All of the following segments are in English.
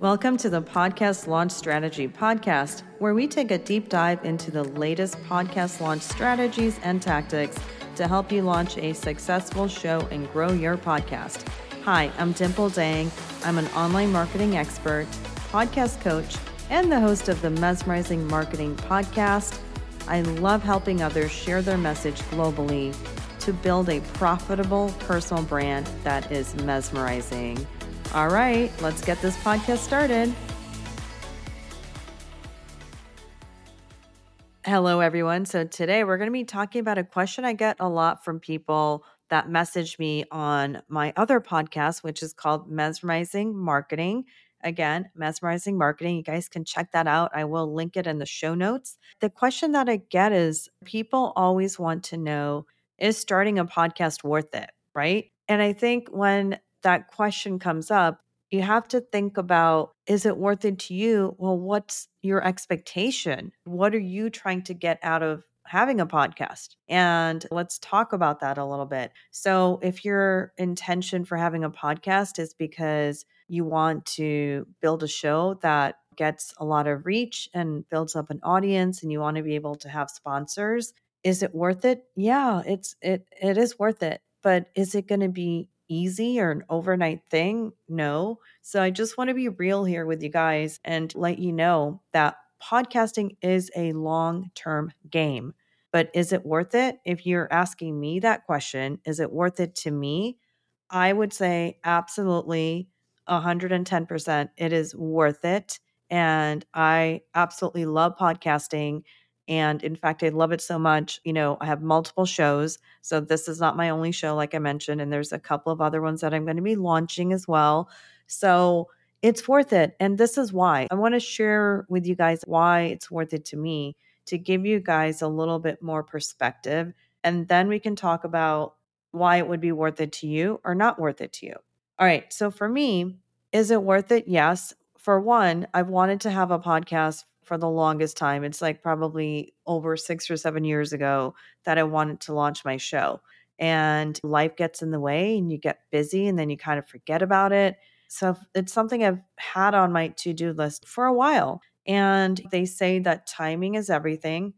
Welcome to the Podcast Launch Strategy Podcast, where we take a deep dive into the latest podcast launch strategies and tactics to help you launch a successful show and grow your podcast. Hi, I'm Dimple Dang. I'm an online marketing expert, podcast coach, and the host of the Mesmerizing Marketing Podcast. I love helping others share their message globally to build a profitable personal brand that is mesmerizing. All right, let's get this podcast started. Hello, everyone. So, today we're going to be talking about a question I get a lot from people that message me on my other podcast, which is called Mesmerizing Marketing. Again, Mesmerizing Marketing. You guys can check that out. I will link it in the show notes. The question that I get is people always want to know is starting a podcast worth it? Right. And I think when that question comes up, you have to think about is it worth it to you? Well, what's your expectation? What are you trying to get out of having a podcast? And let's talk about that a little bit. So, if your intention for having a podcast is because you want to build a show that gets a lot of reach and builds up an audience and you want to be able to have sponsors, is it worth it? Yeah, it's it it is worth it. But is it going to be easy or an overnight thing. No. So I just want to be real here with you guys and let you know that podcasting is a long term game. But is it worth it? If you're asking me that question, is it worth it to me? I would say absolutely 110%. It is worth it. And I absolutely love podcasting. And in fact, I love it so much. You know, I have multiple shows. So this is not my only show, like I mentioned. And there's a couple of other ones that I'm going to be launching as well. So it's worth it. And this is why I want to share with you guys why it's worth it to me to give you guys a little bit more perspective. And then we can talk about why it would be worth it to you or not worth it to you. All right. So for me, is it worth it? Yes. For one, I've wanted to have a podcast for the longest time. It's like probably over six or seven years ago that I wanted to launch my show. And life gets in the way and you get busy and then you kind of forget about it. So it's something I've had on my to do list for a while. And they say that timing is everything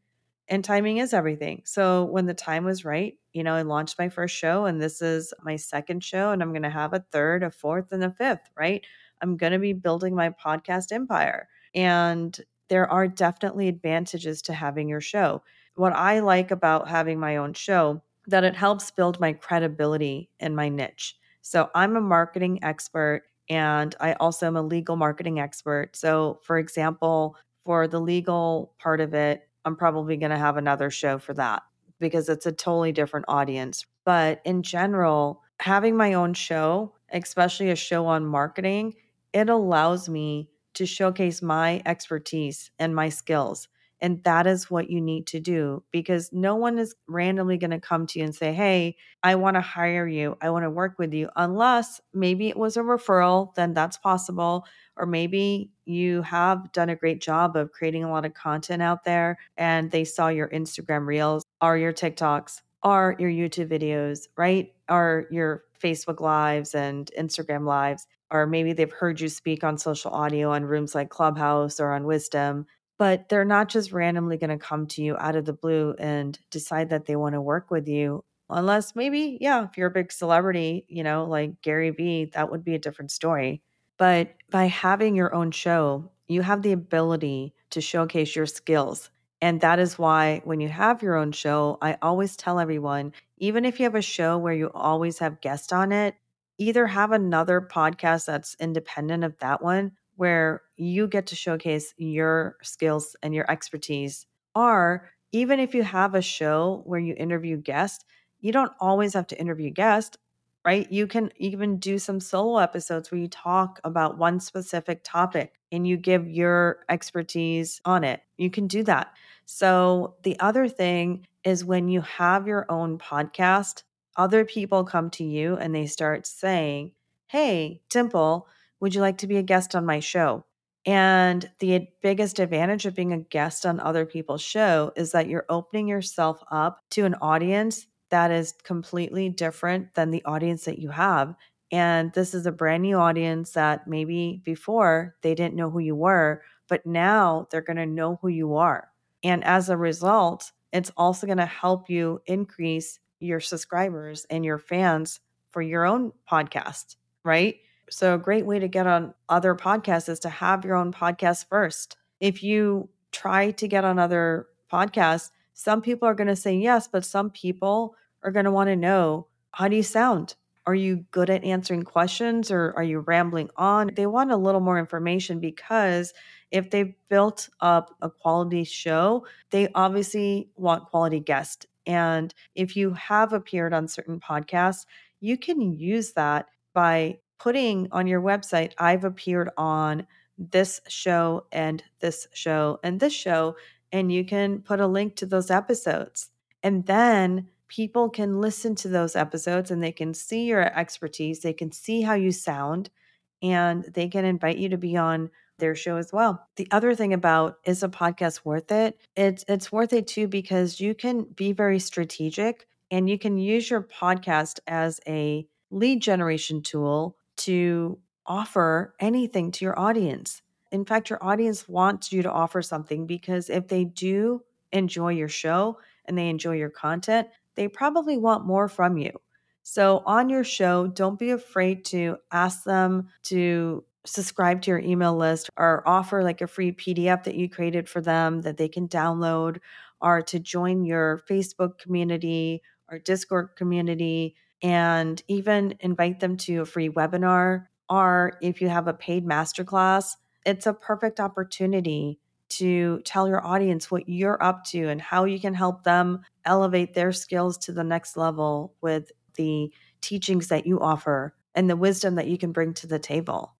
and timing is everything. So when the time was right, you know, I launched my first show and this is my second show and I'm going to have a third, a fourth, and a fifth, right? I'm going to be building my podcast empire. And there are definitely advantages to having your show. What I like about having my own show that it helps build my credibility in my niche. So I'm a marketing expert and I also am a legal marketing expert. So for example, for the legal part of it, I'm probably going to have another show for that because it's a totally different audience. But in general, having my own show, especially a show on marketing, it allows me to showcase my expertise and my skills. And that is what you need to do because no one is randomly going to come to you and say, Hey, I want to hire you. I want to work with you. Unless maybe it was a referral, then that's possible. Or maybe you have done a great job of creating a lot of content out there and they saw your Instagram reels or your TikToks or your YouTube videos, right? Or your Facebook lives and Instagram lives or maybe they've heard you speak on social audio on rooms like Clubhouse or on Wisdom, but they're not just randomly going to come to you out of the blue and decide that they want to work with you. Unless maybe, yeah, if you're a big celebrity, you know, like Gary Vee, that would be a different story. But by having your own show, you have the ability to showcase your skills. And that is why when you have your own show, I always tell everyone, even if you have a show where you always have guests on it, either have another podcast that's independent of that one where you get to showcase your skills and your expertise. Or even if you have a show where you interview guests, you don't always have to interview guests, right? You can even do some solo episodes where you talk about one specific topic and you give your expertise on it. You can do that. So, the other thing is when you have your own podcast, other people come to you and they start saying, Hey, Dimple, would you like to be a guest on my show? And the biggest advantage of being a guest on other people's show is that you're opening yourself up to an audience that is completely different than the audience that you have. And this is a brand new audience that maybe before they didn't know who you were, but now they're going to know who you are. And as a result, it's also going to help you increase your subscribers and your fans for your own podcast, right? So, a great way to get on other podcasts is to have your own podcast first. If you try to get on other podcasts, some people are going to say yes, but some people are going to want to know how do you sound? Are you good at answering questions or are you rambling on? They want a little more information because if they've built up a quality show, they obviously want quality guests. And if you have appeared on certain podcasts, you can use that by putting on your website, I've appeared on this show and this show and this show. And you can put a link to those episodes. And then people can listen to those episodes and they can see your expertise, they can see how you sound, and they can invite you to be on their show as well. The other thing about is a podcast worth it? It's it's worth it too because you can be very strategic and you can use your podcast as a lead generation tool to offer anything to your audience. In fact, your audience wants you to offer something because if they do enjoy your show and they enjoy your content, they probably want more from you. So, on your show, don't be afraid to ask them to subscribe to your email list or offer like a free PDF that you created for them that they can download or to join your Facebook community or Discord community and even invite them to a free webinar. Or if you have a paid masterclass, it's a perfect opportunity to tell your audience what you're up to and how you can help them elevate their skills to the next level with the teachings that you offer and the wisdom that you can bring to the table.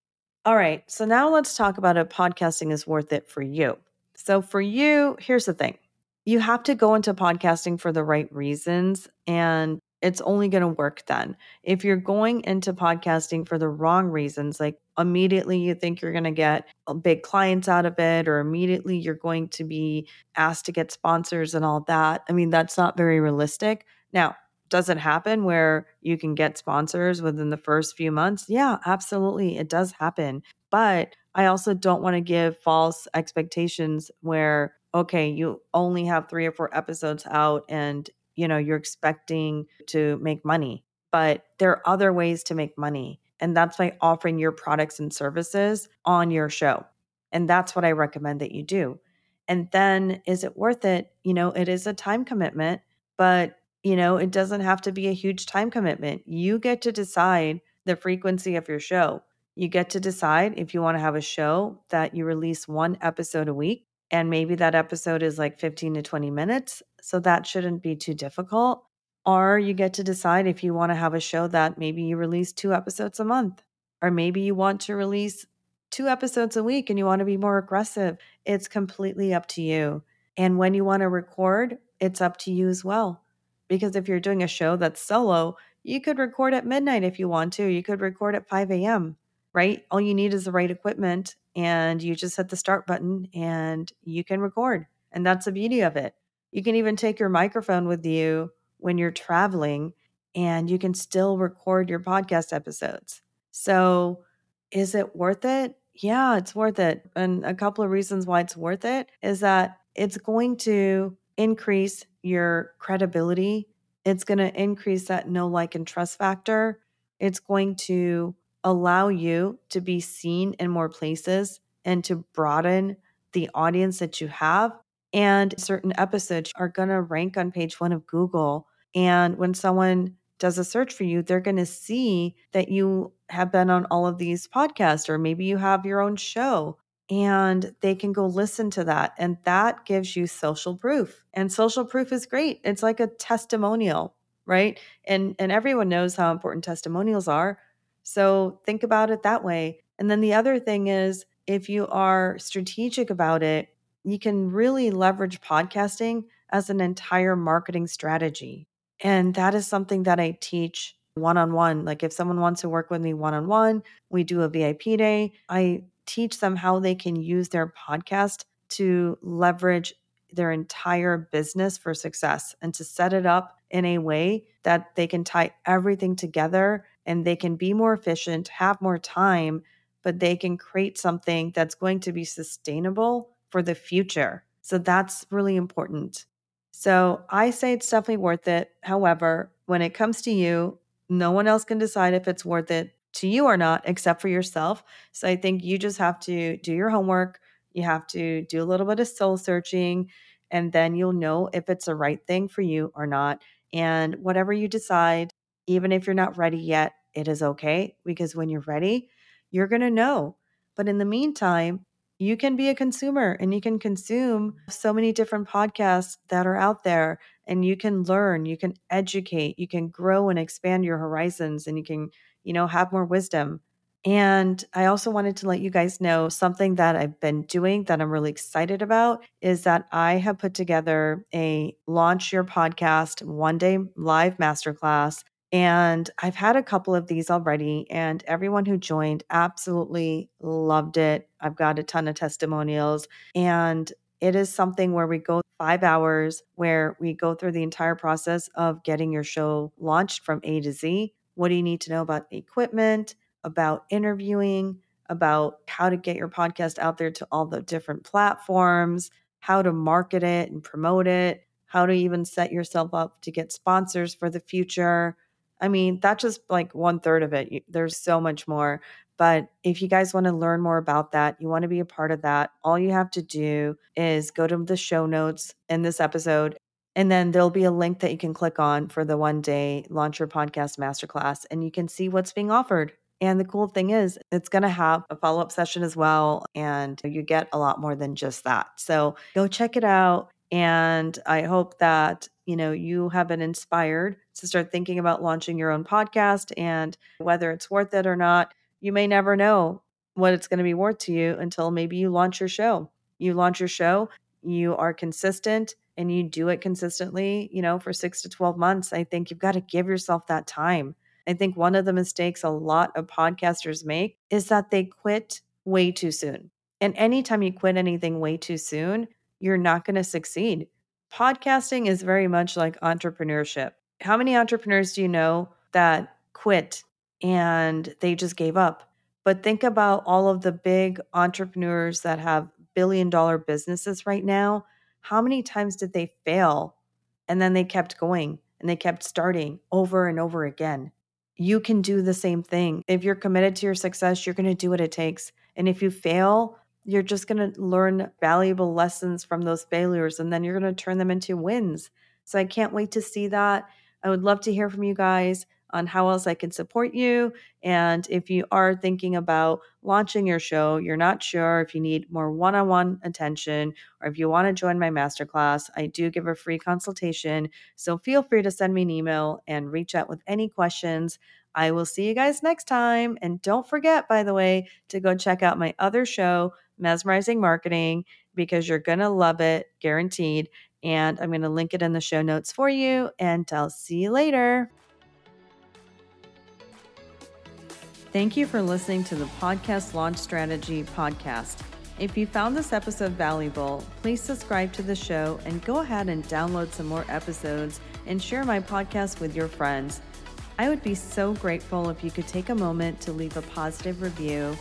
All right, so now let's talk about if podcasting is worth it for you. So, for you, here's the thing you have to go into podcasting for the right reasons. And it's only going to work then. If you're going into podcasting for the wrong reasons, like immediately you think you're going to get uh, big clients out of it, or immediately you're going to be asked to get sponsors and all that, I mean, that's not very realistic. Now, does it happen where you can get sponsors within the first few months? Yeah, absolutely. It does happen. But I also don't want to give false expectations where, okay, you only have three or four episodes out and you know you're expecting to make money but there are other ways to make money and that's by offering your products and services on your show and that's what i recommend that you do and then is it worth it you know it is a time commitment but you know it doesn't have to be a huge time commitment you get to decide the frequency of your show you get to decide if you want to have a show that you release one episode a week and maybe that episode is like 15 to 20 minutes. So that shouldn't be too difficult. Or you get to decide if you want to have a show that maybe you release two episodes a month, or maybe you want to release two episodes a week and you want to be more aggressive. It's completely up to you. And when you want to record, it's up to you as well. Because if you're doing a show that's solo, you could record at midnight if you want to. You could record at 5 a.m., right? All you need is the right equipment and you just hit the start button and you can record. And that's the beauty of it. You can even take your microphone with you when you're traveling and you can still record your podcast episodes. So, is it worth it? Yeah, it's worth it. And a couple of reasons why it's worth it is that it's going to increase your credibility. It's going to increase that know, like, and trust factor. It's going to allow you to be seen in more places and to broaden the audience that you have. And certain episodes are going to rank on page one of Google. And when someone does a search for you, they're going to see that you have been on all of these podcasts, or maybe you have your own show, and they can go listen to that. And that gives you social proof. And social proof is great. It's like a testimonial, right? And and everyone knows how important testimonials are. So think about it that way. And then the other thing is if you are strategic about it, you can really leverage podcasting as an entire marketing strategy. And that is something that I teach one on one. Like if someone wants to work with me one on one, we do a VIP day. I teach them how they can use their podcast to leverage their entire business for success and to set it up in a way that they can tie everything together and they can be more efficient, have more time, but they can create something that's going to be sustainable for the future. So that's really important. So I say it's definitely worth it. However, when it comes to you, no one else can decide if it's worth it to you or not except for yourself. So I think you just have to do your homework. You have to do a little bit of soul searching, and then you'll know if it's the right thing for you or not. And whatever you decide, even if you're not ready yet, it is okay because when you're ready, you're going to know. But in the meantime, you can be a consumer and you can consume so many different podcasts that are out there and you can learn, you can educate, you can grow and expand your horizons and you can, you know, have more wisdom. And I also wanted to let you guys know something that I've been doing that I'm really excited about is that I have put together a launch your podcast one day live masterclass and I've had a couple of these already, and everyone who joined absolutely loved it. I've got a ton of testimonials, and it is something where we go five hours, where we go through the entire process of getting your show launched from A to Z. What do you need to know about the equipment, about interviewing, about how to get your podcast out there to all the different platforms, how to market it and promote it, how to even set yourself up to get sponsors for the future I mean, that's just like one third of it. There's so much more. But if you guys want to learn more about that, you want to be a part of that, all you have to do is go to the show notes in this episode. And then there'll be a link that you can click on for the one day launch your podcast masterclass, and you can see what's being offered. And the cool thing is, it's going to have a follow up session as well. And you get a lot more than just that. So go check it out. And I hope that, you know, you have been inspired to start thinking about launching your own podcast and whether it's worth it or not. You may never know what it's going to be worth to you until maybe you launch your show. You launch your show, you are consistent and you do it consistently, you know, for 6 to 12 months. I think you've got to give yourself that time. I think one of the mistakes a lot of podcasters make is that they quit way too soon. And anytime you quit anything way too soon, you're not going to succeed. Podcasting is very much like entrepreneurship. How many entrepreneurs do you know that quit and they just gave up? But think about all of the big entrepreneurs that have billion dollar businesses right now. How many times did they fail? And then they kept going and they kept starting over and over again. You can do the same thing. If you're committed to your success, you're going to do what it takes. And if you fail, you're just going to learn valuable lessons from those failures and then you're going to turn them into wins. So I can't wait to see that. I would love to hear from you guys on how else I can support you. And if you are thinking about launching your show, you're not sure if you need more one on one attention or if you want to join my masterclass, I do give a free consultation. So feel free to send me an email and reach out with any questions. I will see you guys next time. And don't forget, by the way, to go check out my other show, Mesmerizing Marketing because you're going to love it, guaranteed. And I'm going to link it in the show notes for you. And I'll see you later. Thank you for listening to the Podcast Launch Strategy podcast. If you found this episode valuable, please subscribe to the show and go ahead and download some more episodes and share my podcast with your friends. I would be so grateful if you could take a moment to leave a positive review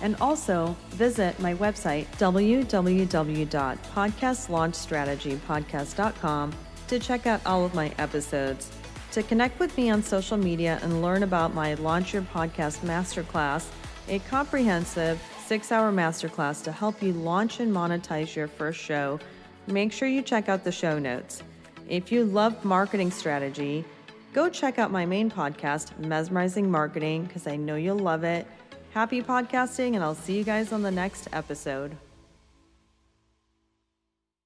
and also visit my website, www.podcastlaunchstrategypodcast.com, to check out all of my episodes. To connect with me on social media and learn about my Launch Your Podcast Masterclass, a comprehensive six hour masterclass to help you launch and monetize your first show, make sure you check out the show notes. If you love marketing strategy, go check out my main podcast, Mesmerizing Marketing, because I know you'll love it. Happy podcasting, and I'll see you guys on the next episode.